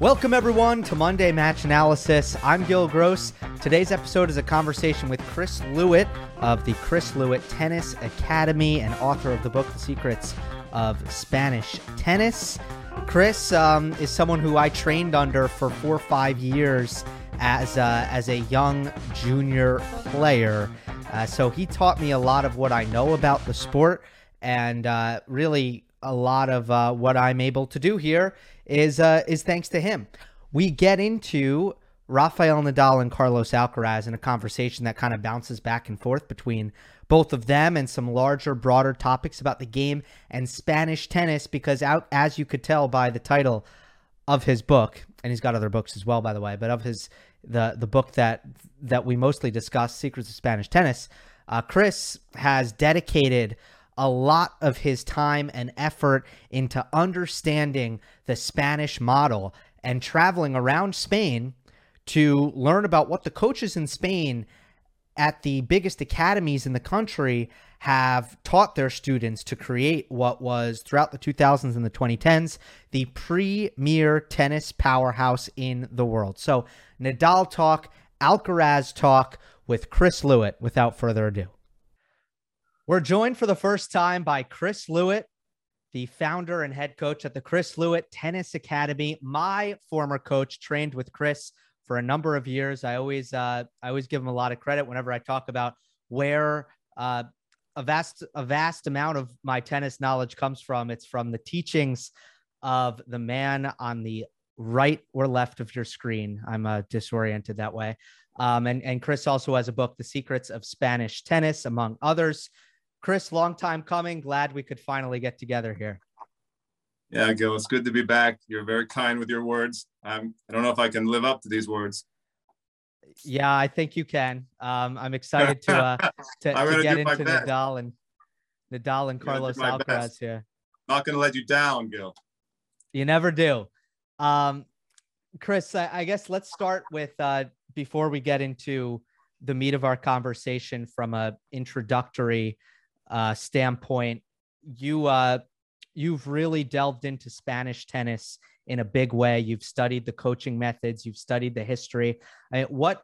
Welcome, everyone, to Monday Match Analysis. I'm Gil Gross. Today's episode is a conversation with Chris Lewitt of the Chris Lewitt Tennis Academy and author of the book, The Secrets of Spanish Tennis. Chris um, is someone who I trained under for four or five years as, uh, as a young junior player. Uh, so he taught me a lot of what I know about the sport and uh, really a lot of uh, what I'm able to do here is uh, is thanks to him. We get into Rafael Nadal and Carlos Alcaraz in a conversation that kind of bounces back and forth between both of them and some larger, broader topics about the game and Spanish tennis. Because out, as you could tell by the title of his book, and he's got other books as well, by the way, but of his the the book that that we mostly discuss, Secrets of Spanish Tennis, uh, Chris has dedicated a lot of his time and effort into understanding the Spanish model and traveling around Spain to learn about what the coaches in Spain at the biggest academies in the country have taught their students to create what was throughout the 2000s and the 2010s the premier tennis powerhouse in the world. So, Nadal talk, Alcaraz talk with Chris Lewitt without further ado. We're joined for the first time by Chris Lewitt, the founder and head coach at the Chris Lewitt Tennis Academy. My former coach trained with Chris for a number of years. I always uh, I always give him a lot of credit whenever I talk about where uh, a vast a vast amount of my tennis knowledge comes from. It's from the teachings of the man on the right or left of your screen. I'm uh, disoriented that way. Um, and and Chris also has a book, The Secrets of Spanish Tennis, among others. Chris, long time coming. Glad we could finally get together here. Yeah, Gil, it's good to be back. You're very kind with your words. I'm, I don't know if I can live up to these words. Yeah, I think you can. Um, I'm excited to uh, to, to get into Nadal and Nadal and Carlos Alcaraz best. here. Not going to let you down, Gil. You never do. Um, Chris, I, I, guess let's start with uh, before we get into the meat of our conversation from a introductory uh, standpoint, you uh, you've really delved into Spanish tennis in a big way. You've studied the coaching methods, you've studied the history. I mean, what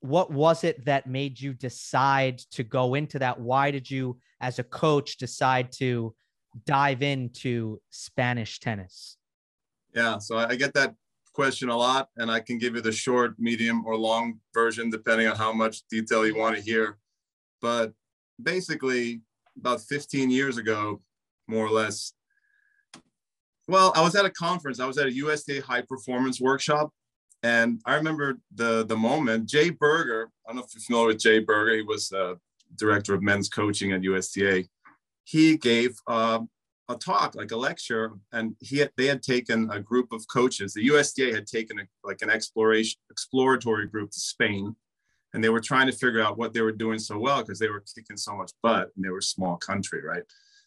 what was it that made you decide to go into that? Why did you, as a coach, decide to dive into Spanish tennis? Yeah, so I get that question a lot, and I can give you the short, medium, or long version depending on how much detail you want to hear. But basically about 15 years ago, more or less. Well, I was at a conference. I was at a USTA high performance workshop. And I remember the the moment Jay Berger, I don't know if you're familiar with Jay Berger, he was uh, director of men's coaching at USTA. He gave uh, a talk, like a lecture, and he had, they had taken a group of coaches. The USTA had taken a, like an exploration exploratory group to Spain, and they were trying to figure out what they were doing so well because they were kicking so much butt and they were a small country right?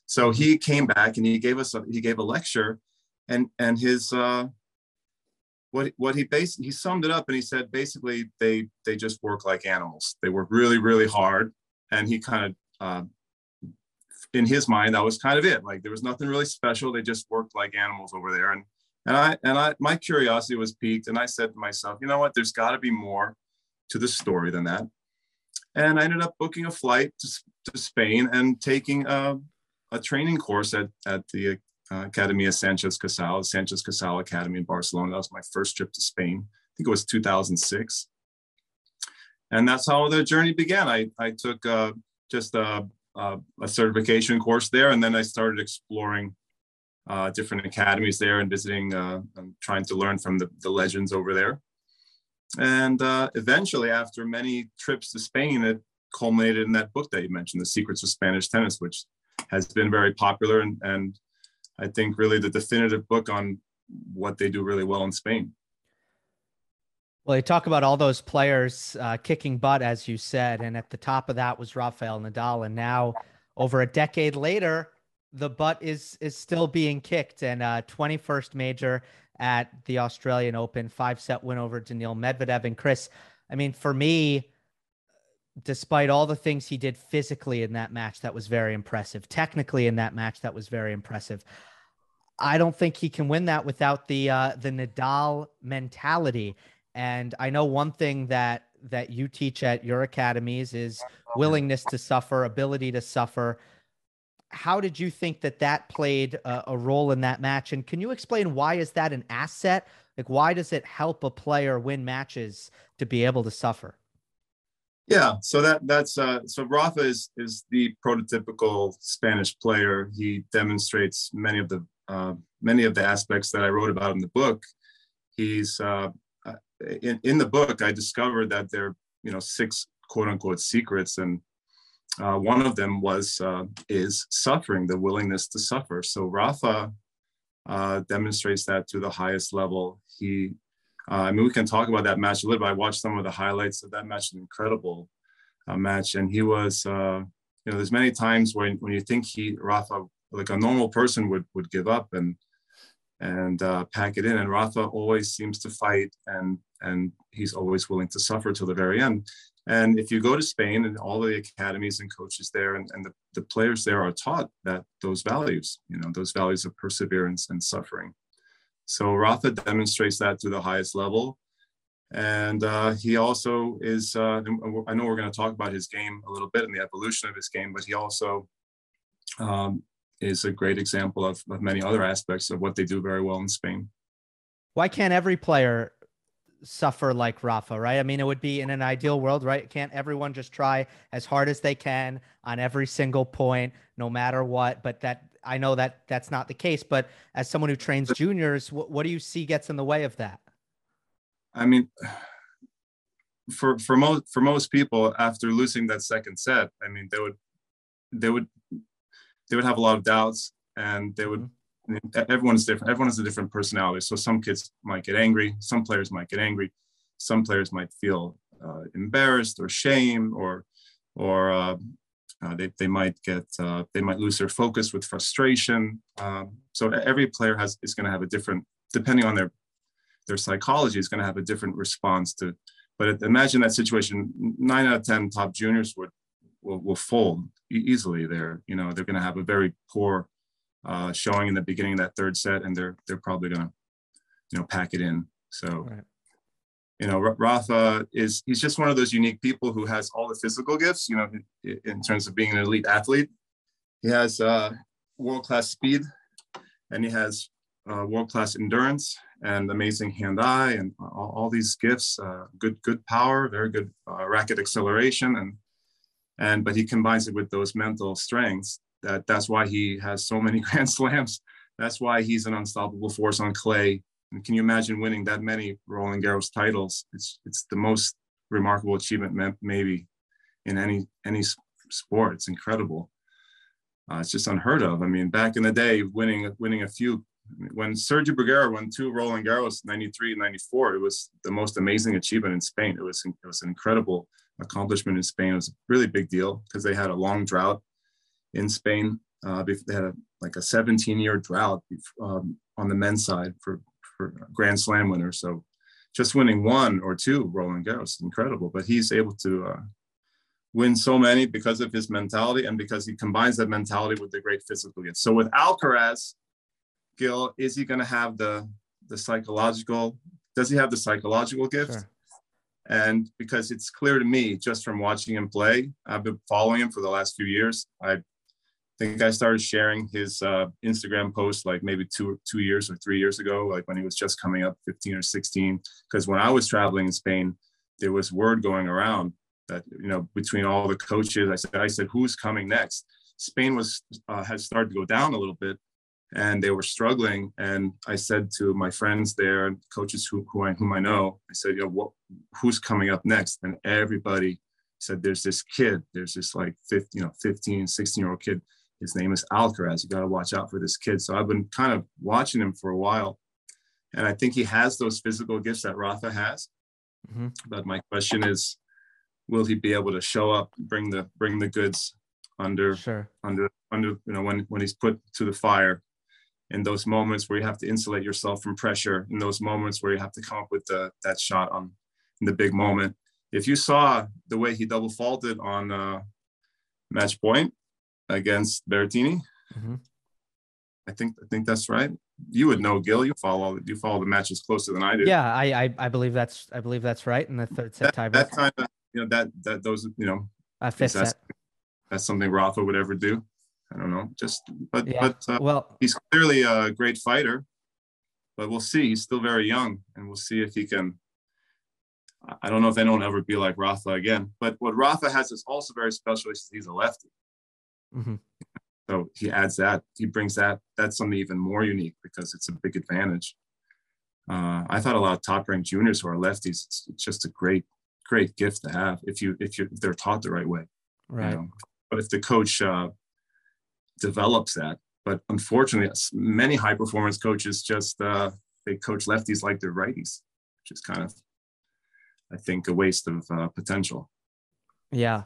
So he came back and he gave us a, he gave a lecture and and his uh what what he basically he summed it up and he said basically they they just work like animals. They work really really hard and he kind of uh, in his mind that was kind of it. Like there was nothing really special. They just worked like animals over there and and i and i my curiosity was piqued and i said to myself you know what? There's got to be more to the story than that. And I ended up booking a flight to, to Spain and taking a, a, training course at, at the uh, Academia Sanchez Casal, Sanchez Casal Academy in Barcelona. That was my first trip to Spain. I think it was 2006. And that's how the journey began. I, I took uh, just a, a, a, certification course there, and then I started exploring uh, different academies there and visiting uh, and trying to learn from the, the legends over there. And uh, eventually, after many trips to Spain, it culminated in that book that you mentioned, The Secrets of Spanish Tennis, which has been very popular and, and I think really the definitive book on what they do really well in Spain. Well, you talk about all those players uh, kicking butt, as you said, and at the top of that was Rafael Nadal, and now over a decade later, the butt is is still being kicked, and uh, 21st major at the Australian Open, five set win over Daniil Medvedev. And Chris, I mean, for me, despite all the things he did physically in that match, that was very impressive. Technically, in that match, that was very impressive. I don't think he can win that without the uh, the Nadal mentality. And I know one thing that that you teach at your academies is willingness to suffer, ability to suffer. How did you think that that played a, a role in that match? And can you explain why is that an asset? Like, why does it help a player win matches to be able to suffer? Yeah, so that that's uh, so Rafa is is the prototypical Spanish player. He demonstrates many of the uh, many of the aspects that I wrote about in the book. He's uh, uh in in the book. I discovered that there you know six quote unquote secrets, and uh, one of them was uh, is suffering, the willingness to suffer. So Rafa demonstrates that to the highest level. He uh, I mean, we can talk about that match a little bit. I watched some of the highlights of that match, an incredible uh, match. And he was, uh, you know, there's many times when, when you think he, Rafa, like a normal person would, would give up and, and uh, pack it in. And Rafa always seems to fight and, and he's always willing to suffer till the very end. And if you go to Spain and all the academies and coaches there and, and the, the players there are taught that those values, you know, those values of perseverance and suffering. So Rafa demonstrates that to the highest level. And uh, he also is, uh, I know we're going to talk about his game a little bit and the evolution of his game, but he also um, is a great example of, of many other aspects of what they do very well in Spain. Why can't every player suffer like Rafa, right? I mean, it would be in an ideal world, right? Can't everyone just try as hard as they can on every single point, no matter what? But that I know that that's not the case, but as someone who trains juniors, what, what do you see gets in the way of that? I mean, for for most for most people, after losing that second set, I mean, they would they would they would have a lot of doubts, and they would. Mm-hmm. Everyone's different. Everyone has a different personality. So some kids might get angry. Some players might get angry. Some players might feel uh, embarrassed or shame or or uh, uh, they, they might get uh, they might lose their focus with frustration. Um, so every player has is going to have a different, depending on their their psychology, is going to have a different response to. But imagine that situation: nine out of ten top juniors would will, will fold easily. They're you know they're going to have a very poor uh, showing in the beginning of that third set, and they're they're probably going to you know pack it in. So. Right you know, Rafa is he's just one of those unique people who has all the physical gifts, you know, in, in terms of being an elite athlete. He has uh, world class speed and he has uh, world class endurance and amazing hand eye and all, all these gifts, uh, good, good power, very good uh, racket acceleration. And, and, but he combines it with those mental strengths that that's why he has so many grand slams. That's why he's an unstoppable force on clay and can you imagine winning that many Roland Garros titles? It's it's the most remarkable achievement maybe in any any sport. It's incredible. Uh, it's just unheard of. I mean, back in the day, winning winning a few when Sergio Bruguera won two Roland Garros, 93 and 94, it was the most amazing achievement in Spain. It was, it was an incredible accomplishment in Spain. It was a really big deal because they had a long drought in Spain. Uh, they had a, like a 17 year drought um, on the men's side for, for Grand Slam winners. So just winning one or two Roland Garros is incredible. But he's able to uh, win so many because of his mentality and because he combines that mentality with the great physical gifts. So with Alcaraz, Gil, is he going to have the the psychological? Does he have the psychological gift? Sure. And because it's clear to me just from watching him play, I've been following him for the last few years. I think I started sharing his uh, Instagram posts like maybe two two years or three years ago, like when he was just coming up 15 or 16. Because when I was traveling in Spain, there was word going around that you know between all the coaches, I said I said who's coming next. Spain was uh, had started to go down a little bit, and they were struggling. And I said to my friends there coaches who, who I, whom I know, I said, you know, what, who's coming up next? And everybody said, there's this kid, there's this like 15, you know, 15, 16 year old kid his name is Alcaraz. You got to watch out for this kid. So I've been kind of watching him for a while. And I think he has those physical gifts that Rafa has. Mm-hmm. But my question is, will he be able to show up, bring the bring the goods under sure. under under you know when when he's put to the fire in those moments where you have to insulate yourself from pressure, in those moments where you have to come up with the, that shot on in the big moment. If you saw the way he double faulted on uh, match point, against Berrettini. Mm-hmm. I think I think that's right. you would know, Gil. You follow you follow the matches closer than I do. Yeah, I I, I believe that's I believe that's right in the third set that, tiebreak. that kind of you know that that those you know Uh, fifth that's, set. that's something Rafa would ever do. I don't know. Just but Yeah. but uh, Well, he's clearly a great fighter. But we'll see. He's still very young, and we'll see if he can. I- don't know if anyone will ever be like Rafa again. But what Rafa has is also very special. He's a lefty. Mhm. So he adds that. He brings that. That's something even more unique because it's a big advantage. Uh, I thought a lot of top ranked juniors who are lefties. It's, it's just a great, great gift to have if you if you if they're taught the right way. you right. know. But if the coach uh, develops that, but unfortunately, many high performance coaches just uh, they coach lefties like they're righties, which is kind of, I think, a waste of uh, potential. Yeah.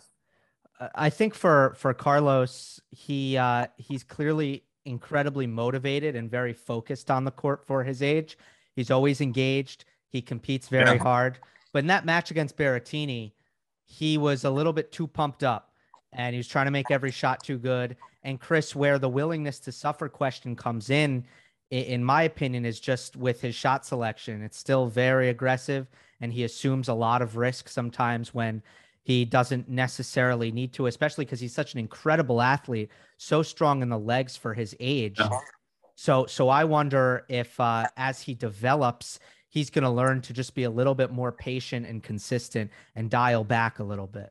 I think for for Carlos, he uh he's clearly incredibly motivated and very focused on the court for his age. He's always engaged. He competes very Yeah. hard. But in that match against Berrettini, he was a little bit too pumped up and he was trying to make every shot too good. And Chris, where the willingness to suffer question comes in, in my opinion, is just with his shot selection. It's still very aggressive and he assumes a lot of risk sometimes when he doesn't necessarily need to, especially because he's such an incredible athlete, so strong in the legs for his age. Yeah. So, so I wonder if uh, as he develops, he's going to learn to just be a little bit more patient and consistent and dial back a little bit.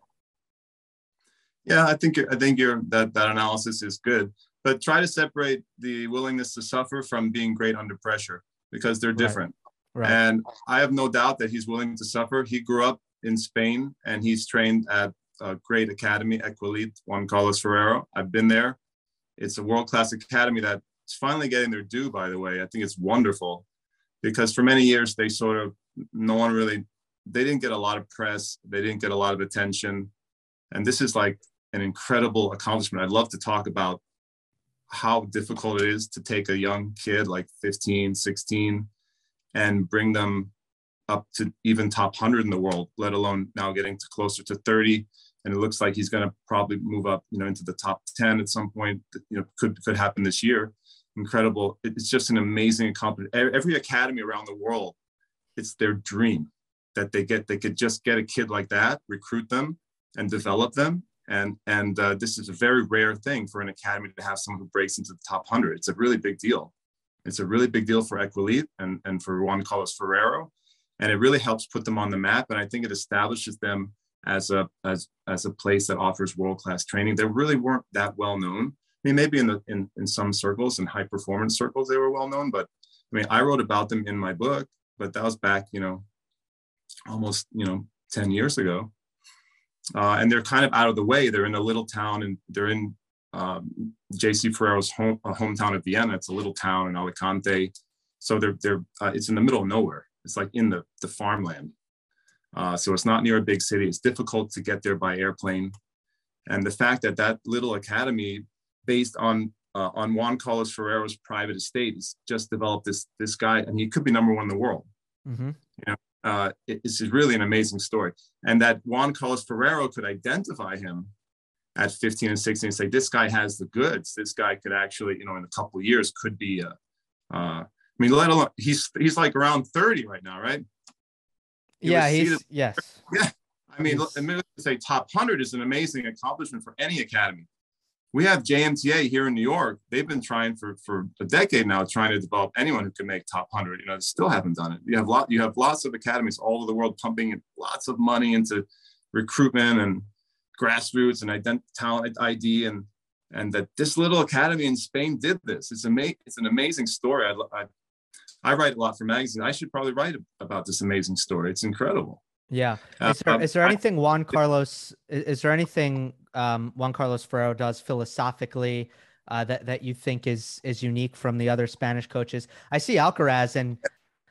Yeah, I think I think your that that analysis is good, but try to separate the willingness to suffer from being great under pressure because they're Right. different. Right. And I have no doubt that he's willing to suffer. He grew up in Spain and he's trained at a great academy, Equelite, Juan Carlos Ferrero. I've been there. It's a world class academy that's finally getting their due, by the way. I think it's wonderful because for many years they sort of, no one really, they didn't get a lot of press, they didn't get a lot of attention. And this is like an incredible accomplishment. I'd love to talk about how difficult it is to take a young kid like 15, 16 and bring them up to even top 100 in the world, let alone now getting to closer to 30. And it looks like he's going to probably move up, you know, into the top 10 at some point. You know, could could happen this year. Incredible! It's just an amazing accomplishment. Every academy around the world, it's their dream that they get. They could just get a kid like that, recruit them, and develop them. And and uh, this is a very rare thing for an academy to have someone who breaks into the top 100. It's a really big deal. It's a really big deal for Equelite and, and for Juan Carlos Ferrero. And it really helps put them on the map. And I think it establishes them as a as as a place that offers world-class training. They really weren't that well known. I mean, maybe in the in, in some circles and high performance circles they were well known, but I mean, I wrote about them in my book, but that was back, you know, almost, you know, 10 years ago. Uh, and they're kind of out of the way. They're in a little town and they're in um, JC Ferrero's home, uh, hometown of Villena. It's a little town in Alicante. So they're, they're uh, it's in the middle of nowhere. It's like in the, the farmland. Uh, so it's not near a big city. It's difficult to get there by airplane. And the fact that that little academy, based on uh, on Juan Carlos Ferrero's private estate, has just developed this this guy, and he could be number one in the world. Mm-hmm. Uh, it- it's really an amazing story. And that Juan Carlos Ferrero could identify him at 15 and 16 and say, this guy has the goods. This guy could actually, you know, in a couple of years could be a, uh, mean, let alone he's he's like around 30 right now, right? He Yeah, he's seated- yes. Yeah. I mean, let me say top 100 is an amazing accomplishment for any academy. We have JMTA here in New York. They've been trying for, for a decade now, trying to develop anyone who can make top 100. You know, they still haven't done it. You have lot, you have lots of academies all over the world pumping in lots of money into recruitment and grassroots and ident- talent ID and and that this little academy in Spain did this. It's amazing. It's an amazing story. I, I I write a lot for magazines. I should probably write about this amazing story. It's incredible. Yeah. Uh, Is there, um, is there anything Juan Carlos is there anything um, Juan Carlos Ferrero does philosophically uh, that that you think is is unique from the other Spanish coaches? I see Alcaraz, and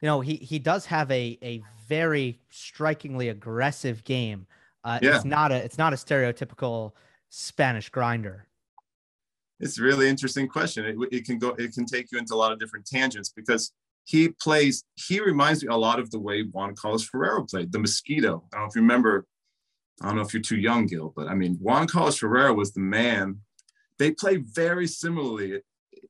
you know he he does have a a very strikingly aggressive game. Uh, Yeah. It's not a it's not a stereotypical Spanish grinder. It's a really interesting question. It, it can go, it can take you into a lot of different tangents because he plays, he reminds me a lot of the way Juan Carlos Ferrero played, the mosquito. I don't know if you remember, I don't know if you're too young, Gil, but I mean, Juan Carlos Ferrero was the man. They play very similarly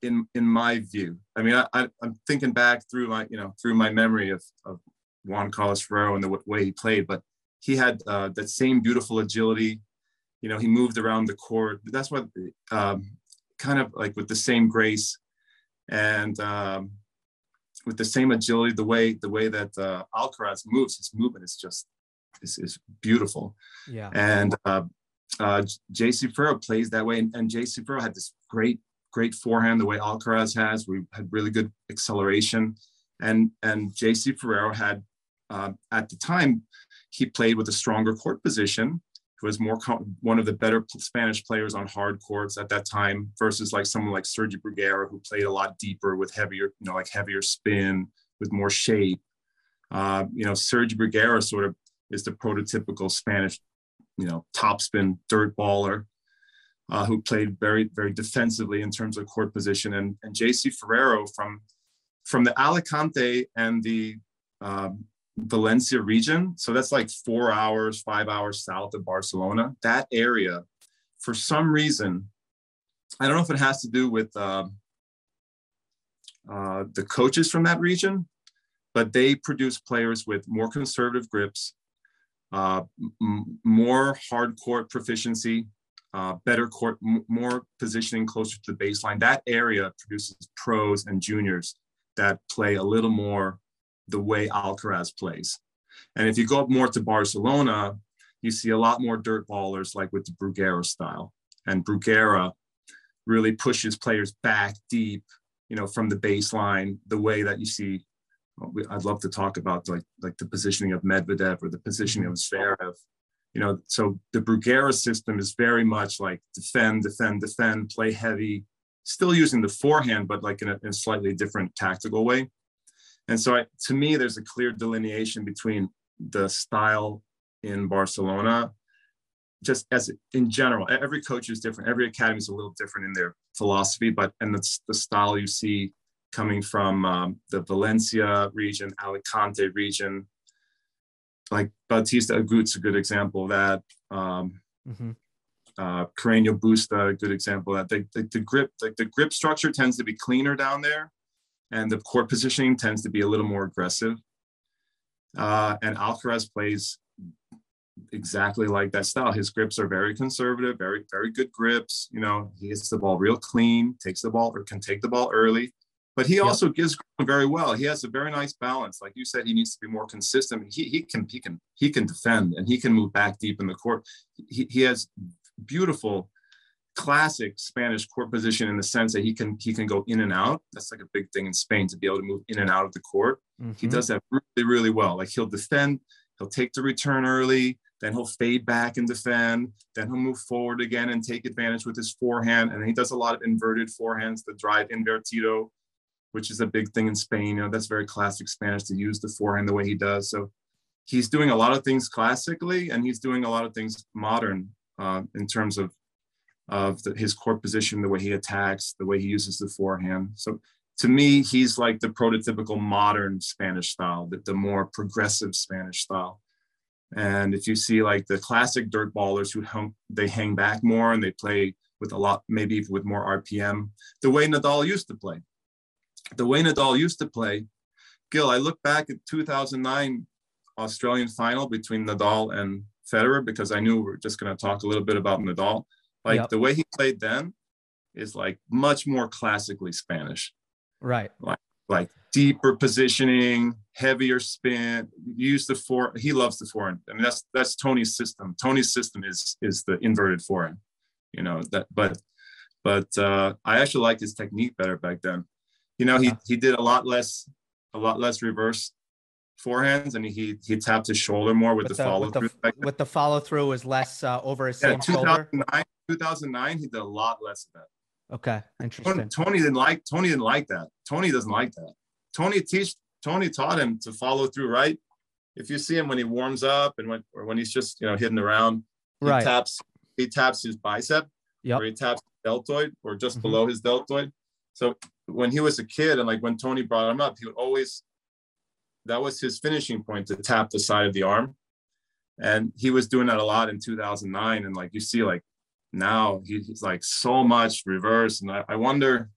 in in my view. I mean, I, I am thinking back through my you know through my memory of of Juan Carlos Ferrero and the way he played, but he had uh, that same beautiful agility. You know, he moved around the court. That's what um, kind of like with the same grace and um, with the same agility. The way the way that uh, Alcaraz moves, his movement is just is, is beautiful. Yeah. And uh, uh, JC Ferrero plays that way, and, and JC Ferrero had this great great forehand the way Alcaraz has. We had really good acceleration, and and JC Ferrero had uh, at the time he played with a stronger court position. He was more one of the better Spanish players on hard courts at that time versus like someone like Sergio Bruguera who played a lot deeper with heavier, you know, like heavier spin with more shape. Uh, you know, Sergio Bruguera sort of is the prototypical Spanish, you know, topspin dirt baller. Uh, who played very, very defensively in terms of court position, and, and JC Ferrero from from the Alicante and the um, Valencia region. So that's like four hours, five hours south of Barcelona. That area, for some reason, I don't know if it has to do with uh, uh, the coaches from that region, but they produce players with more conservative grips, uh, m- more hard court proficiency, uh, better court, m- more positioning closer to the baseline. That area produces pros and juniors that play a little more the way Alcaraz plays. And if you go up more to Barcelona, you see a lot more dirt ballers like with the Bruguera style. And Bruguera really pushes players back deep, you know, from the baseline, the way that you see. I'd love to talk about like like the positioning of Medvedev or the positioning of Zverev. You know, so the Bruguera system is very much like defend, defend, defend, play heavy, still using the forehand, but like in a, in a slightly different tactical way. And so I, to me, there's a clear delineation between the style in Barcelona, just as in general, every coach is different. Every academy is a little different in their philosophy, but and the, the style you see coming from um, the Valencia region, Alicante region, like Bautista Agut's a good example of that. Um, mm-hmm. uh, Carreño Busta, a good example of that. The, the, the grip, like the grip structure tends to be cleaner down there and the court positioning tends to be a little more aggressive. Uh, and Alcaraz plays exactly like that style. His grips are very conservative, very very good grips. You know, he hits the ball real clean, takes the ball or can take the ball early. But he also yep. gives very well. He has a very nice balance. Like you said, he needs to be more consistent. He, he can he can he can defend and he can move back deep in the court. He, he has beautiful classic Spanish court position in the sense that he can he can go in and out. That's like a big thing in Spain to be able to move in and out of the court. Mm-hmm. He does that really really well. Like he'll defend, he'll take the return early, then he'll fade back and defend, then he'll move forward again and take advantage with his forehand. And he does a lot of inverted forehands, the drive invertido, which is a big thing in Spain. You know, that's very classic Spanish to use the forehand the way he does. So he's doing a lot of things classically, and he's doing a lot of things modern uh, in terms of of the, his court position, the way he attacks, the way he uses the forehand. So to me, he's like the prototypical modern Spanish style, the, the more progressive Spanish style. And if you see like the classic dirt ballers who hung, they hang back more and they play with a lot, maybe with more RPM, the way Nadal used to play. The way Nadal used to play, Gil, I look back at 2009 Australian final between Nadal and Federer because I knew we are just going to talk a little bit about Nadal. Like yep. the way he played then is like much more classically Spanish. Right. Like like deeper positioning, heavier spin, use the four. He loves the forehand. I mean, that's that's Tony's system. Tony's system is is the inverted forehand. You know that, but but uh, I actually liked his technique better back then. You know, he he did a lot less a lot less reverse forehands and he he tapped his shoulder more with, with the, the, follow through. With, with the, follow through was less uh, over his yeah, 2009, shoulder. 2009, he did a lot less of that. Okay, interesting. Tony, Tony, didn't like Tony didn't like that. Tony doesn't like that. Tony teach Tony taught him to follow through. Right. If you see him when he warms up and when or when he's just you know hitting around, he right. taps he taps his bicep, yep. or he taps deltoid or just mm-hmm. below his deltoid. So when he was a kid and like when Tony brought him up, he would always that was his finishing point to tap the side of the arm. And he was doing that a lot in 2009. And like you see, like now he's like so much reverse. And I, I wonder,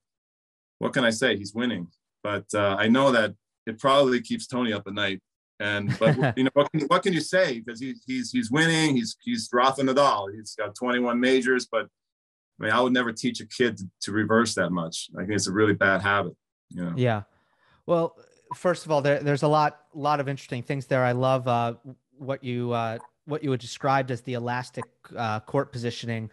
what can I say? He's winning, but uh, I know that it probably keeps Tony up at night. And but you know what can, what can you say? Because he, he's he's winning. He's he's Rafa Nadal. He's got 21 majors, but I mean, I would never teach a kid to, to reverse that much. I think it's a really bad habit. You know? Yeah. Well, first of all, there, there's a lot lot of interesting things there. I love uh, what you uh, what you would described as the elastic uh, court positioning,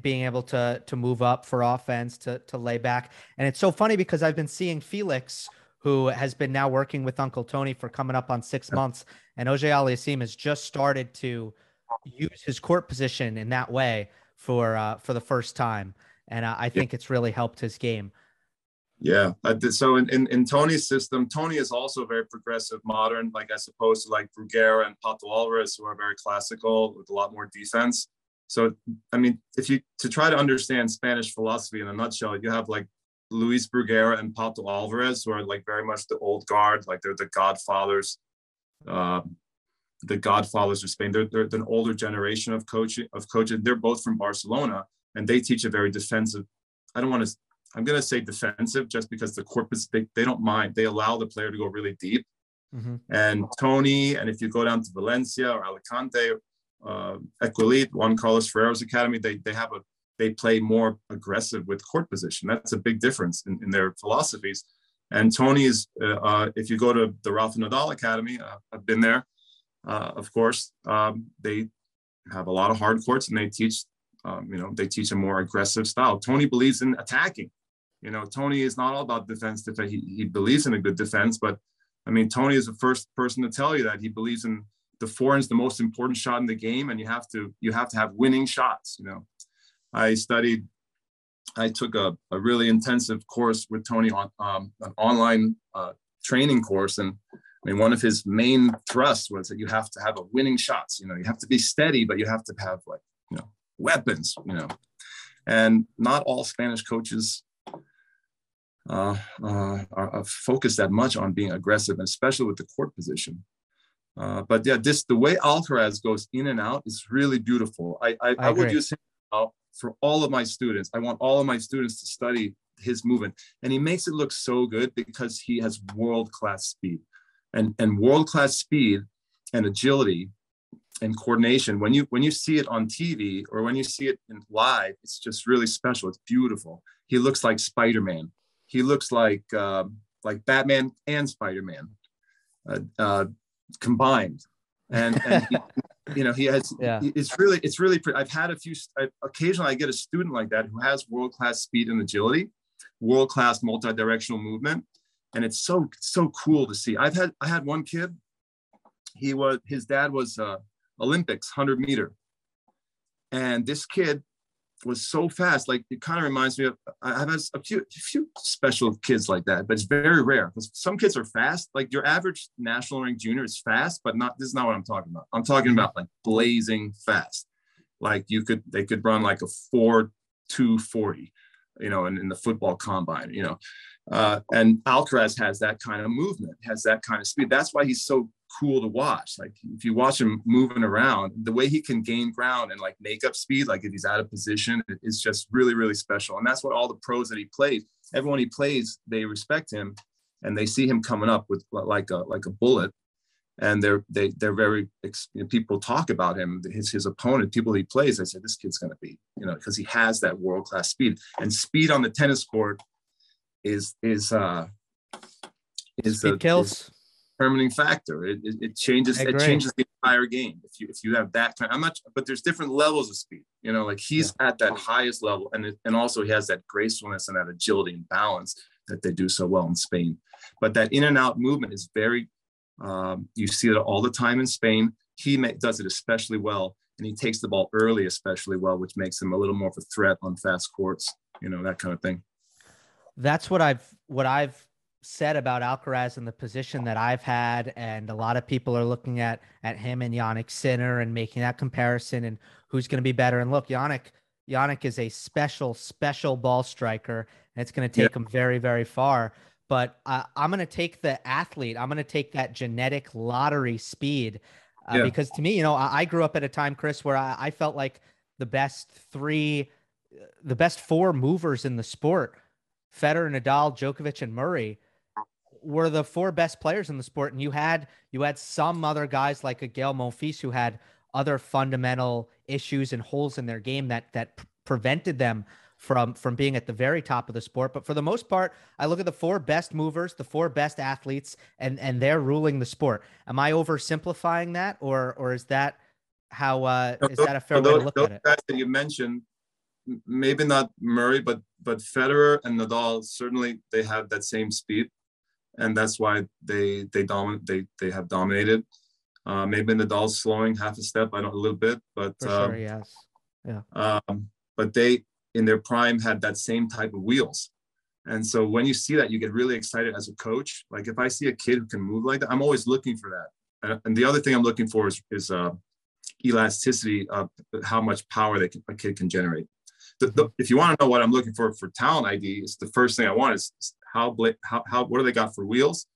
being able to to move up for offense, to to lay back, and it's so funny because I've been seeing Felix, who has been now working with Uncle Tony for coming up on six months, and Auger-Aliassime has just started to use his court position in that way for uh, for the first time, and uh, I think yeah. it's really helped his game. Yeah. so in, in, in, Tony's system, Tony is also very progressive, modern, like as opposed to like Bruguera and Pato Alvarez, who are very classical with a lot more defense. So, I mean, if you to try to understand Spanish philosophy in a nutshell, you have like Luis Bruguera and Pato Alvarez, who are like very much the old guard, like they're the godfathers, uh, the godfathers of Spain. They're, they're an older generation of coaching of coaches. They're both from Barcelona, and they teach a very defensive. I don't want to I'm going to say defensive just because the corpus, they, they don't mind. They allow the player to go really deep. Mm-hmm. And Tony, and if you go down to Valencia or Alicante, uh, Equelite, Juan Carlos Ferrero's academy, they, they have a, they play more aggressive with court position. That's a big difference in, in their philosophies. And Tony's, uh, uh, if you go to the Rafa Nadal Academy, uh, I've been there, uh, of course, um, they have a lot of hard courts and they teach, um, you know, they teach a more aggressive style. Tony believes in attacking. You know, Tony is not all about defense. He, he believes in a good defense, but I mean, Tony is the first person to tell you that he believes in the forehand's the most important shot in the game, and you have to you have to have winning shots. You know, I studied, I took a, a really intensive course with Tony on um, an online uh, training course, and I mean, one of his main thrusts was that you have to have a winning shots. You know, you have to be steady, but you have to have like you know weapons. You know, and not all Spanish coaches uh, uh, are, focused that much on being aggressive, and especially with the court position. Uh, but yeah, this the way Alcaraz goes in and out is really beautiful. I I, I, I would use him for all of my students. I want all of my students to study his movement, and he makes it look so good because he has world class speed, and and world class speed and agility and coordination. When you when you see it on TV or when you see it in live, it's just really special. It's beautiful. He looks like Spider Man he looks like uh, like Batman and Spider Man uh, uh, combined, and, and he, you know he has. Yeah. It's really it's really. I've had a few. I, occasionally, I get a student like that who has world class speed and agility, world class multi directional movement, and it's so so cool to see. I've had I had one kid. He was his dad was uh, Olympics hundred meter, and this kid was so fast. Like it kind of reminds me of I have a few few special kids like that, but it's very rare because some kids are fast. Like your average national ranked junior is fast, but not this is not what I'm talking about. I'm talking about like blazing fast. Like you could they could run like a four two forty, you know, in, in the football combine, you know. Uh, and Alcaraz has that kind of movement, has that kind of speed. That's why he's so cool to watch. Like if you watch him moving around, the way he can gain ground and like make up speed, like if he's out of position, it's just really, really special. And that's what all the pros that he plays, everyone he plays, they respect him and they see him coming up with like a like a bullet. And they're they they're very you know, people talk about him, his his opponent, people he plays. They say this kid's gonna be, you know, because he has that world class speed. And speed on the tennis court is is uh is speed a, kills. Determining factor. It, it, it changes it changes the entire game if you if you have that kind. I'm not, but there's different levels of speed. You know, like he's yeah. at that highest level, and it, and also he has that gracefulness and that agility and balance that they do so well in Spain. But that in and out movement is very. Um, you see it all the time in Spain. He may, does it especially well, and he takes the ball early especially well, which makes him a little more of a threat on fast courts. You know that kind of thing. That's what I've what I've said about Alcaraz and the position that I've had, and a lot of people are looking at at him and Jannik Sinner and making that comparison and who's going to be better. And look, Jannik Jannik is a special special ball striker, and it's going to take yeah. him very very far. But uh, I'm going to take the athlete. I'm going to take that genetic lottery speed uh, yeah. because to me, you know, I, I, grew up at a time, Chris, where I, I felt like the best three, the best four movers in the sport Federer, and Nadal, Djokovic, and Murray were the four best players in the sport, and you had you had some other guys like a Gael Monfils who had other fundamental issues and holes in their game that that prevented them from from being at the very top of the sport. But for the most part, I look at the four best movers, the four best athletes, and and they're ruling the sport. Am I oversimplifying that, or or is that how uh, is that a fair those, way to look those at it? guys that you mentioned, maybe not Murray, but but Federer and Nadal certainly they have that same speed, and that's why they they dominate they they have dominated. Uh, maybe Nadal's slowing half a step, I don't a little bit, but For um, sure, yes. Yeah. um, but they in their prime had that same type of wheels. And so when you see that, you get really excited as a coach. Like if I see a kid who can move like that, I'm always looking for that. And, and the other thing I'm looking for is, is uh, elasticity of how much power they can, a kid can generate. The, the, if you want to know what I'm looking for for talent ID, is the first thing I want is how, how, how what do they got for wheels,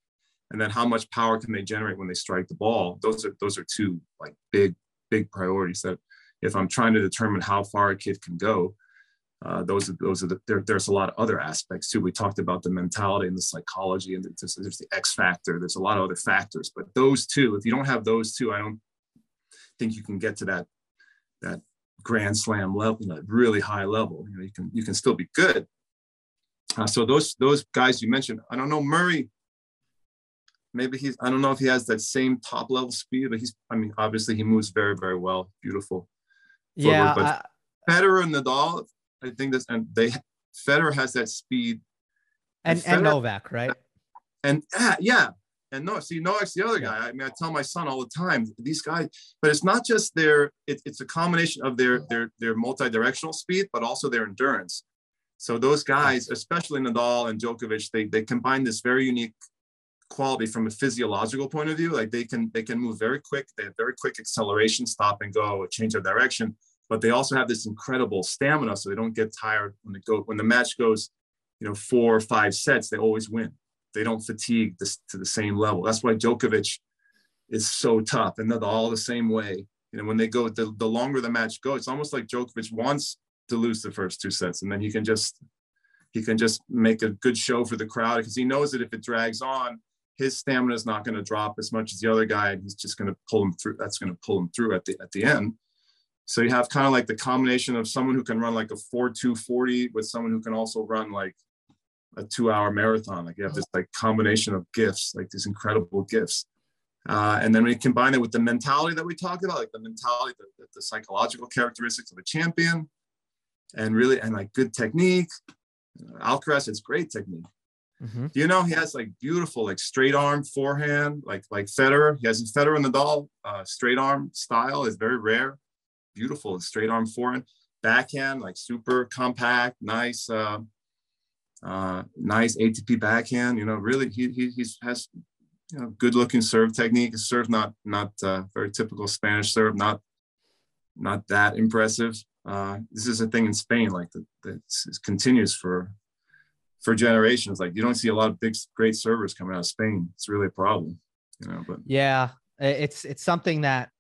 and then how much power can they generate when they strike the ball. Those are those are two like big big priorities that if I'm trying to determine how far a kid can go, uh, those are those are the there, there's a lot of other aspects too. We talked about the mentality and the psychology, and there's, there's the X factor. There's a lot of other factors, but those two, if you don't have those two, I don't think you can get to that that grand slam level, really high level. You know, you can you can still be good. Uh, so those those guys you mentioned, I don't know Murray. Maybe he's I don't know if he has that same top level speed, but he's I mean obviously he moves very very well, beautiful. Yeah, but I- Federer and Nadal, I think this and they Federer has that speed and and and Novak, right? and ah, yeah and no see Novak's the other guy. I mean i tell my son all the time these guys but it's not just their it, it's a combination of their their their multi-directional speed but also their endurance. So those guys especially nadal and djokovic they they combine this very unique quality from a physiological point of view. Like they can they can move very quick. They have very quick acceleration stop and go change of direction but they also have this incredible stamina so they don't get tired when they go when the match goes you know four or five sets they always win they don't fatigue this to the same level. That's why Djokovic is so tough, and they're all the same way. You know, when they go, the, the longer the match goes, it's almost like Djokovic wants to lose the first two sets, and then he can just he can just make a good show for the crowd because he knows that if it drags on, his stamina is not going to drop as much as the other guy, and he's just going to pull him through. That's going to pull him through at the at the end. So you have kind of like the combination of someone who can run like a four two forty with someone who can also run like a two hour marathon. Like you have this like combination of gifts, like these incredible gifts. Uh, and then we combine it with the mentality that we talked about, like the mentality, the, the, psychological characteristics of a champion, and really, and like good technique. Alcaraz has great technique. Mhm. You know, he has like beautiful, like straight arm forehand, like like Federer. He has a Federer Nadal uh, straight arm style is very rare. Beautiful straight arm forehand, backhand, like super compact, nice. Uh, uh, nice ATP backhand. You know, really, he he he's, has you know good looking serve technique. Serve not not uh, very typical Spanish serve, not not that impressive. Uh, this is a thing in Spain, like that that continues for for generations. Like you don't see a lot of big great servers coming out of Spain. It's really a problem, you know. But Yeah, it's it's something that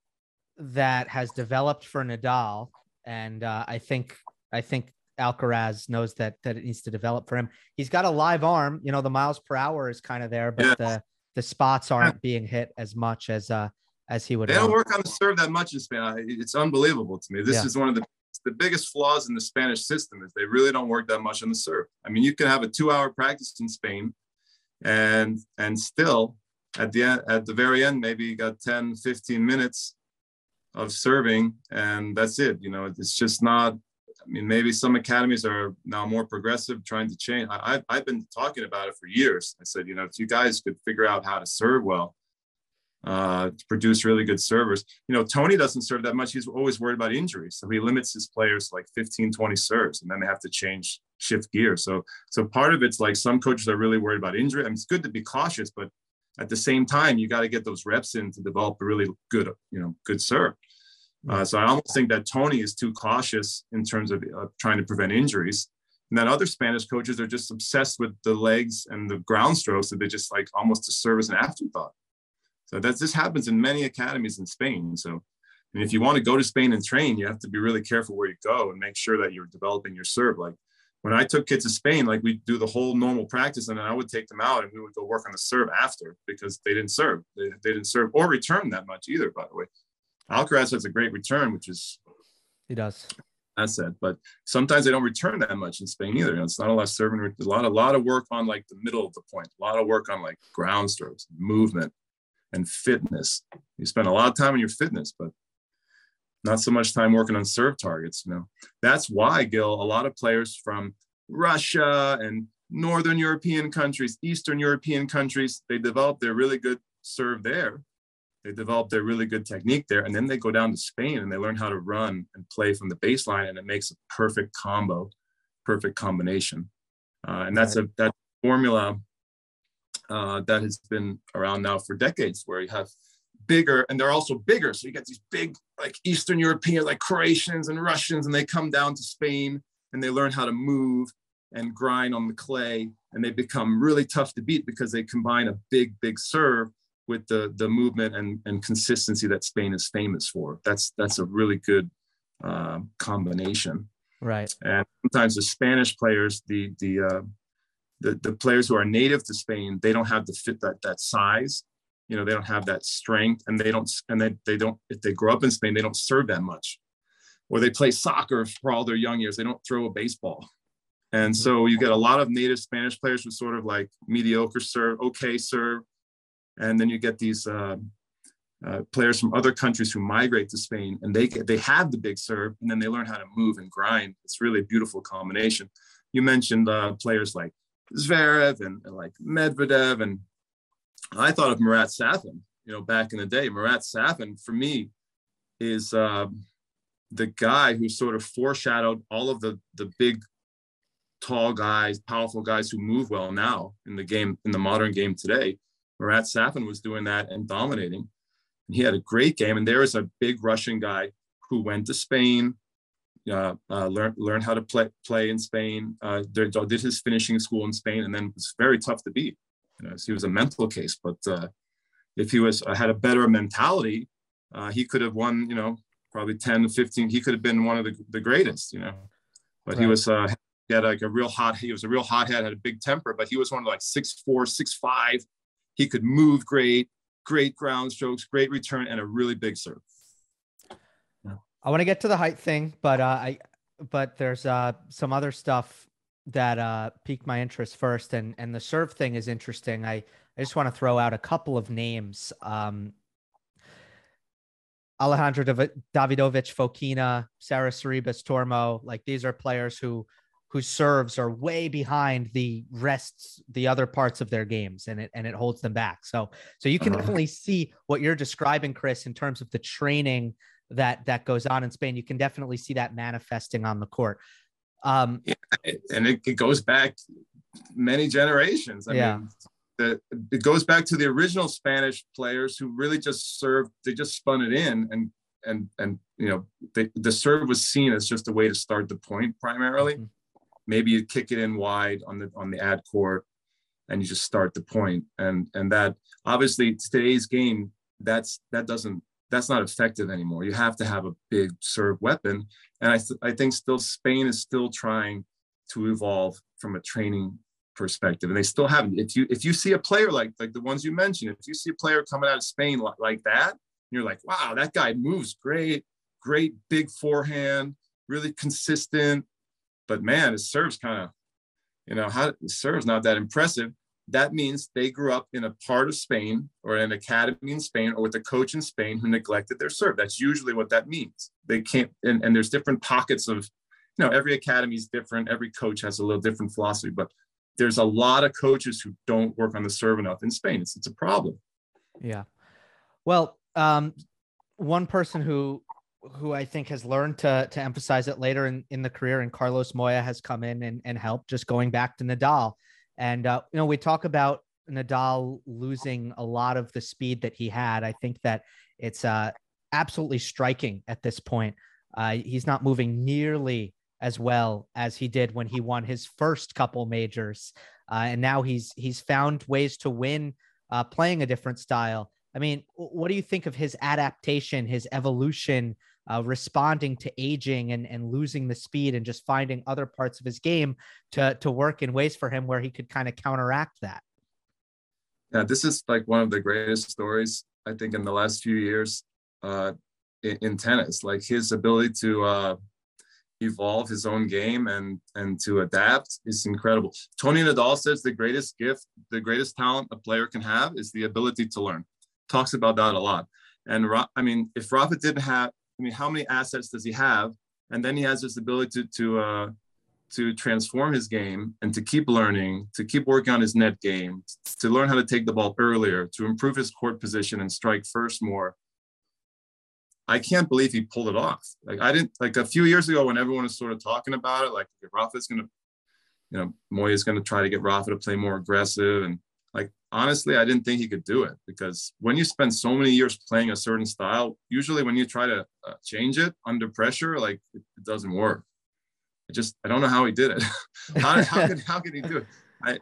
that has developed for Nadal, and uh, I think I think Alcaraz knows that that it needs to develop for him. He's got a live arm, you know, the miles per hour is kind of there, but Yeah. the the spots aren't being hit as much as uh as he would. they don't work on the serve that much in Spain. It's unbelievable to me. This Yeah. is one of the the biggest flaws in the Spanish system is they really don't work that much on the serve. I mean, you can have a two-hour practice in Spain, and and still at the end, at the very end, maybe you got 10, 15 minutes of serving, and that's it. You know, it's just not. I mean, maybe some academies are now more progressive, trying to change. I, I've I've been talking about it for years. I said, you know, if you guys could figure out how to serve well, uh, to produce really good servers. You know, Tony doesn't serve that much. He's always worried about injuries. So he limits his players to like 15, 20 serves, and then they have to change, shift gear. So, so part of it's like some coaches are really worried about injury. I mean, it's good to be cautious, but at the same time, you got to get those reps in to develop a really good, you know, good serve. Uh, so I almost think that Tony is too cautious in terms of uh, trying to prevent injuries. And then other Spanish coaches are just obsessed with the legs and the ground strokes that they just like almost to serve as an afterthought. So that's this happens in many academies in Spain. So and if you want to go to Spain and train, you have to be really careful where you go and make sure that you're developing your serve. Like when I took kids to Spain, like we do the whole normal practice, and then I would take them out and we would go work on the serve after because they didn't serve. They, they didn't serve or return that much either, by the way. Alcaraz has a great return, which is he does. That's it. But sometimes they don't return that much in Spain either. You know, it's not a lot of serving. A lot, a lot of work on like the middle of the point. A lot of work on like ground strokes, movement, and fitness. You spend a lot of time on your fitness, but not so much time working on serve targets. You know, that's why Gil. A lot of players from Russia and Northern European countries, Eastern European countries, they develop their really good serve there. They develop their really good technique there, and then they go down to Spain and they learn how to run and play from the baseline, and it makes a perfect combo, perfect combination. Uh, and that's a that formula uh, that has been around now for decades, where you have bigger and they're also bigger. So you get these big like Eastern Europeans, like Croatians and Russians, and they come down to Spain and they learn how to move and grind on the clay, and they become really tough to beat because they combine a big, big serve with the the movement and, and consistency that Spain is famous for. That's that's a really good uh, combination. Right. And sometimes the Spanish players, the the uh, the the players who are native to Spain, they don't have the fit that that size you know they don't have that strength and they don't and they, they don't if they grow up in spain they don't serve that much or they play soccer for all their young years they don't throw a baseball and mm-hmm. so you get a lot of native spanish players with sort of like mediocre serve okay serve and then you get these uh, uh, players from other countries who migrate to spain and they get, they have the big serve and then they learn how to move and grind it's really a beautiful combination you mentioned uh, players like Zverev and, and like Medvedev and I thought of Marat Safin, you know, back in the day. Marat Safin, for me, is uh, the guy who sort of foreshadowed all of the the big, tall guys, powerful guys who move well now in the game, in the modern game today. Marat Safin was doing that and dominating. And he had a great game. And there is a big Russian guy who went to Spain, uh, uh, learned learned how to play play in Spain, uh, did, did his finishing school in Spain, and then was very tough to beat. You know, he was a mental case, but uh, if he was uh, had a better mentality, uh, he could have won. You know, probably 10, 15. He could have been one of the, the greatest. You know, but right. he was uh, he had like a real hot. He was a real hothead, had a big temper, but he was one of like six four, six five. He could move great, great ground strokes, great return, and a really big serve. I want to get to the height thing, but uh, I but there's uh, some other stuff that uh, piqued my interest first, and and the serve thing is interesting. I I just want to throw out a couple of names. Um, Alejandro Davidovich Fokina, Sarah Sorribes Tormo, like these are players who whose serves are way behind the rests the other parts of their games and it and it holds them back. So so you can uh-huh. definitely see what you're describing Chris in terms of the training that that goes on in Spain. You can definitely see that manifesting on the court. Um, yeah, and it, it, goes back many generations. I yeah. mean, the, it goes back to the original Spanish players who really just served. They just spun it in, and and and you know, they, the serve was seen as just a way to start the point primarily. Mm-hmm. Maybe you kick it in wide on the on the ad court, and you just start the point. And and that obviously today's game, that's that doesn't that's not effective anymore. You have to have a big serve weapon. And I, th- I think still Spain is still trying to evolve from a training perspective. And they still haven't. If you if you see a player like like the ones you mentioned, if you see a player coming out of Spain like, like that, you're like, wow, that guy moves great, great big forehand, really consistent. But man, his serve's kind of, you know, how serve's not that impressive that means they grew up in a part of Spain or an academy in Spain or with a coach in Spain who neglected their serve. That's usually what that means. They can't, and, and there's different pockets of, you know, every academy is different. Every coach has a little different philosophy, but there's a lot of coaches who don't work on the serve enough in Spain. It's, it's a problem. Yeah. Well, um, one person who who I think has learned to to emphasize it later in, in the career, and Carlos Moya has come in and, and helped just going back to Nadal. And uh, you know, we talk about Nadal losing a lot of the speed that he had. I think that it's uh, absolutely striking at this point. Uh, he's not moving nearly as well as he did when he won his first couple majors, uh, and now he's he's found ways to win uh, playing a different style. I mean, what do you think of his adaptation, his evolution uh, responding to aging and, and losing the speed and just finding other parts of his game to, to work in ways for him where he could kind of counteract that. Yeah, this is like one of the greatest stories, I think, in the last few years uh, in, in tennis. Like his ability to uh, evolve his own game and and to adapt is incredible. Tony Nadal says the greatest gift, the greatest talent a player can have is the ability to learn. Talks about that a lot. And I mean, if Rafa didn't have I mean, how many assets does he have? And then he has this ability to to uh, to transform his game and to keep learning, to keep working on his net game, to learn how to take the ball earlier, to improve his court position and strike first more. I can't believe he pulled it off. Like I didn't like a few years ago when everyone was sort of talking about it, like Rafa's gonna, you know, Moya's gonna try to get Rafa to play more aggressive and like honestly, I didn't think he could do it because when you spend so many years playing a certain style, usually when you try to uh, change it under pressure, like it, it, doesn't work. I just I don't know how he did it. how, how could how could he do it? I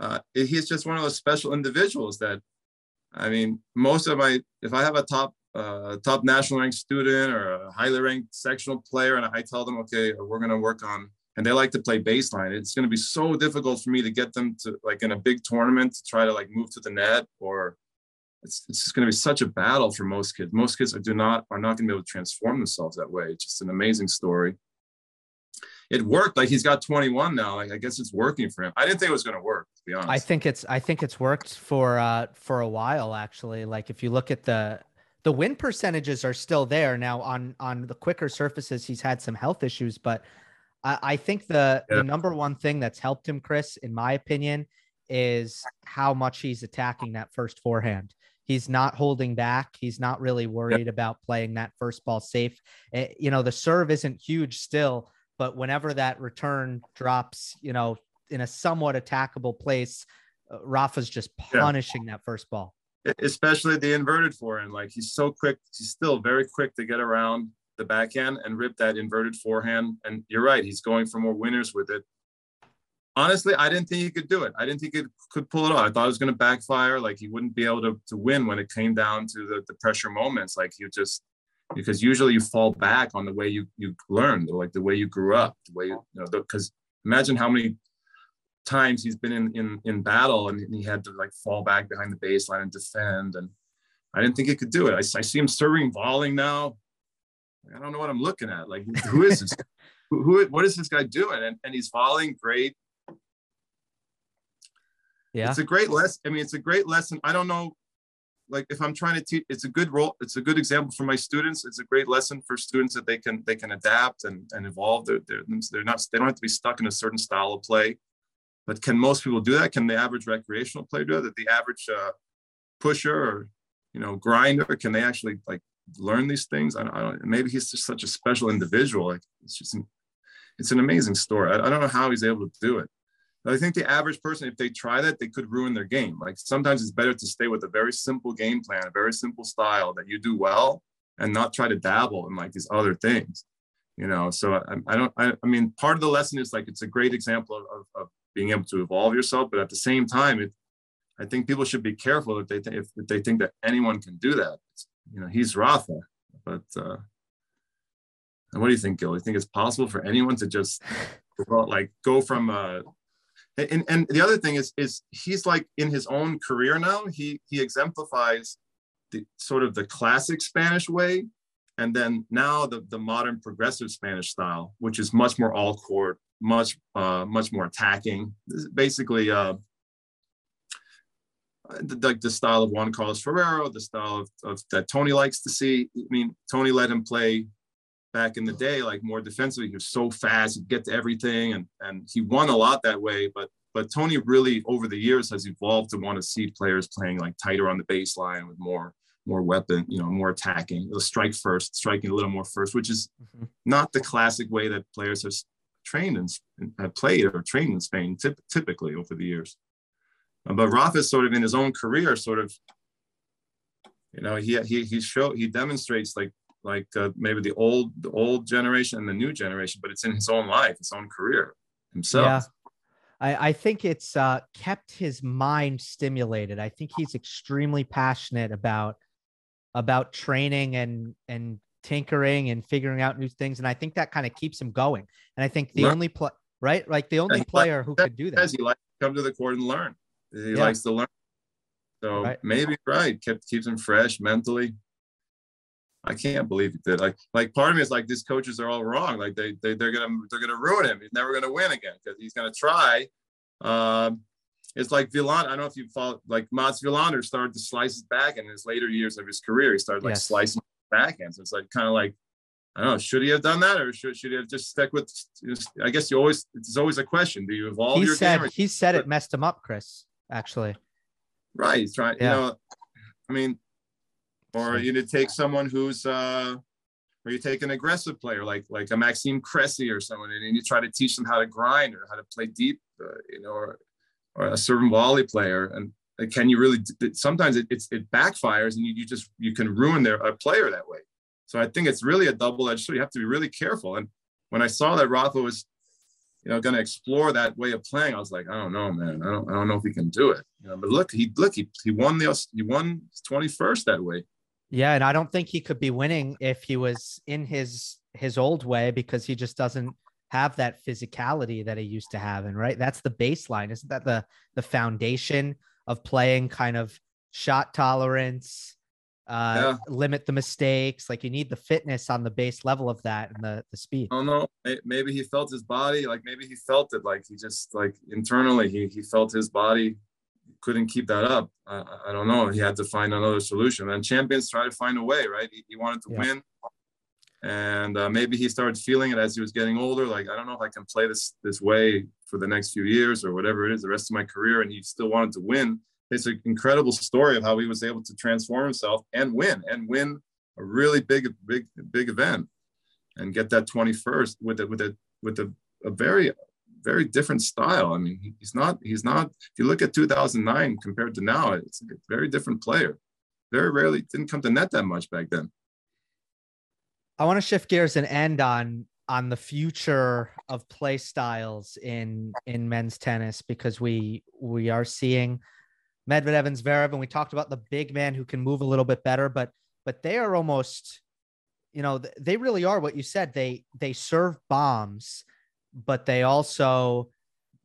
uh, he's just one of those special individuals that I mean, most of my if I have a top uh, top national ranked student or a highly ranked sectional player, and I tell them, okay, we're going to work on and they like to play baseline. It's going to be so difficult for me to get them to like in a big tournament to try to like move to the net or it's, it's just going to be such a battle for most kids. Most kids do not are not going to be able to transform themselves that way. It's just an amazing story. It worked. Like he's got 21 now. Like I guess it's working for him. I didn't think it was going to work. To be honest, I think it's I think it's worked for uh for a while actually. Like if you look at the the win percentages are still there now on on the quicker surfaces. He's had some health issues, but I, I think the yeah. the number one thing that's helped him, Chris, in my opinion, is how much he's attacking that first forehand. He's not holding back. He's not really worried yep. about playing that first ball safe. It, eh, you know, the serve isn't huge still, but whenever that return drops, you know, in a somewhat attackable place, uh, Rafa's just punishing yeah. that first ball. Especially the inverted forehand. Like he's so quick. He's still very quick to get around the backhand and rip that inverted forehand. And you're right, he's going for more winners with it. Honestly, I didn't think he could do it. I didn't think he could pull it off. I thought it was going to backfire. Like he wouldn't be able to, to win when it came down to the, the pressure moments. Like you just, because usually you fall back on the way you you learned, like the way you grew up, the way you, you know. Because imagine how many times he's been in in in battle and he had to like fall back behind the baseline and defend. And I didn't think he could do it. I, I see him serving volleying now. I don't know what I'm looking at. Like, who is this? who, who, what is this guy doing? And, and he's volleying great. Yeah. It's a great lesson. I mean, it's a great lesson. I don't know, like if I'm trying to teach, it's a good role. It's a good example for my students. It's a great lesson for students that they can, they can adapt and, and evolve. They're, they're, they're not, they don't have to be stuck in a certain style of play, but can most people do that? Can the average recreational player do that? The average uh, pusher or, you know, grinder, can they actually like learn these things. I I don't, maybe he's just such a special individual. Like it's just, an, it's an amazing story. I, I don't know how he's able to do it. But I think the average person, if they try that, they could ruin their game. Like sometimes it's better to stay with a very simple game plan, a very simple style that you do well, and not try to dabble in like these other things. You know, so I, I don't. I, I, mean, part of the lesson is like it's a great example of, of, of being able to evolve yourself, but at the same time, it, I think people should be careful if they th- if, if they think that anyone can do that. It's, you know, he's Rafa. But uh, and what do you think, Gil? You think it's possible for anyone to just like go from uh, and, and the other thing is is he's like in his own career now he he exemplifies the sort of the classic spanish way and then now the, the modern progressive spanish style which is much more all court much uh, much more attacking basically uh, the, the style of Juan Carlos Ferrero, the style of, of, that Tony likes to see. I mean, Tony let him play back in the day, like more defensively. He was so fast, he'd get to everything, and and he won a lot that way. But but Tony really over the years has evolved to want to see players playing like tighter on the baseline with more more weapon, you know, more attacking. The strike first, striking a little more first, which is mm-hmm. not the classic way that players have trained and have played or trained in Spain typically over the years. But Rafa is sort of in his own career, sort of, you know, he he he show he demonstrates like like uh, maybe the old the old generation and the new generation, but it's in his own life, his own career himself. Yeah. I, I think it's uh, kept his mind stimulated. I think he's extremely passionate about about training and and tinkering and figuring out new things. And I think that kind of keeps him going. And I think the Learn. only play, right? Like the only player who could do that. He likes to come to the court and learn. He Yeah. likes to learn. So Right. maybe right, kept keeps him fresh mentally. I can't believe he did. Like, like part of me is like these coaches are all wrong. Like they they they're gonna they're gonna ruin him. He's never gonna win again because he's gonna try. Um, it's like Villan. I don't know if you follow like Mats Wilander started to slice his back in his later years of his career. He started like Yes. slicing backhand. So it's like kind of like I don't know. Should he have done that, or should should he have just stuck with? I guess you always it's always a question. Do you evolve He your said he said it messed him up, Chris. Actually, right. Trying. Yeah. You know, I mean, or you to take someone who's uh or you take an aggressive player like like a Maxime Cressy or someone, and you try to teach them how to grind or how to play deep, uh, you know, or or a serve volley player. And can you really? Sometimes it it's, it backfires, and you, you just you can ruin their a player that way. So I think it's really a double-edged sword. You have to be really careful. And when I saw that Rafa was, you know, going to explore that way of playing, I was like, I don't know, man. I don't I don't know if he can do it. You know, but look, he look he he won the he won 21st that way. yeah, and I don't think he could be winning if he was in his his old way because he just doesn't have that physicality that he used to have. And right, that's the baseline, isn't that the the foundation of playing? Kind of shot tolerance, uh, limit the mistakes. Like you need the fitness on the base level of that and the the speed. I don't know. Maybe he felt his body, like maybe he felt it, like he just like internally he he felt his body couldn't keep that up. I, I- I don't know. He had to find another solution. And champions try to find a way, right? He, he wanted to Yeah. win, and uh, maybe he started feeling it as he was getting older. Like I don't know if I can play this this way for the next few years or whatever it is, the rest of my career. And he still wanted to win. It's an incredible story of how he was able to transform himself and win and win a really big big big event and get that 21st with it with a with a, a very very different style. I mean, he's not he's not. If you look at 2009 compared to now, it's a very different player. Very rarely didn't come to net that much back then. I want to shift gears and end on on the future of play styles in in men's tennis because we we are seeing Medvedev and Zverev, and we talked about the big man who can move a little bit better, but but they are almost, you know, they really are what you said. They they serve bombs, but they also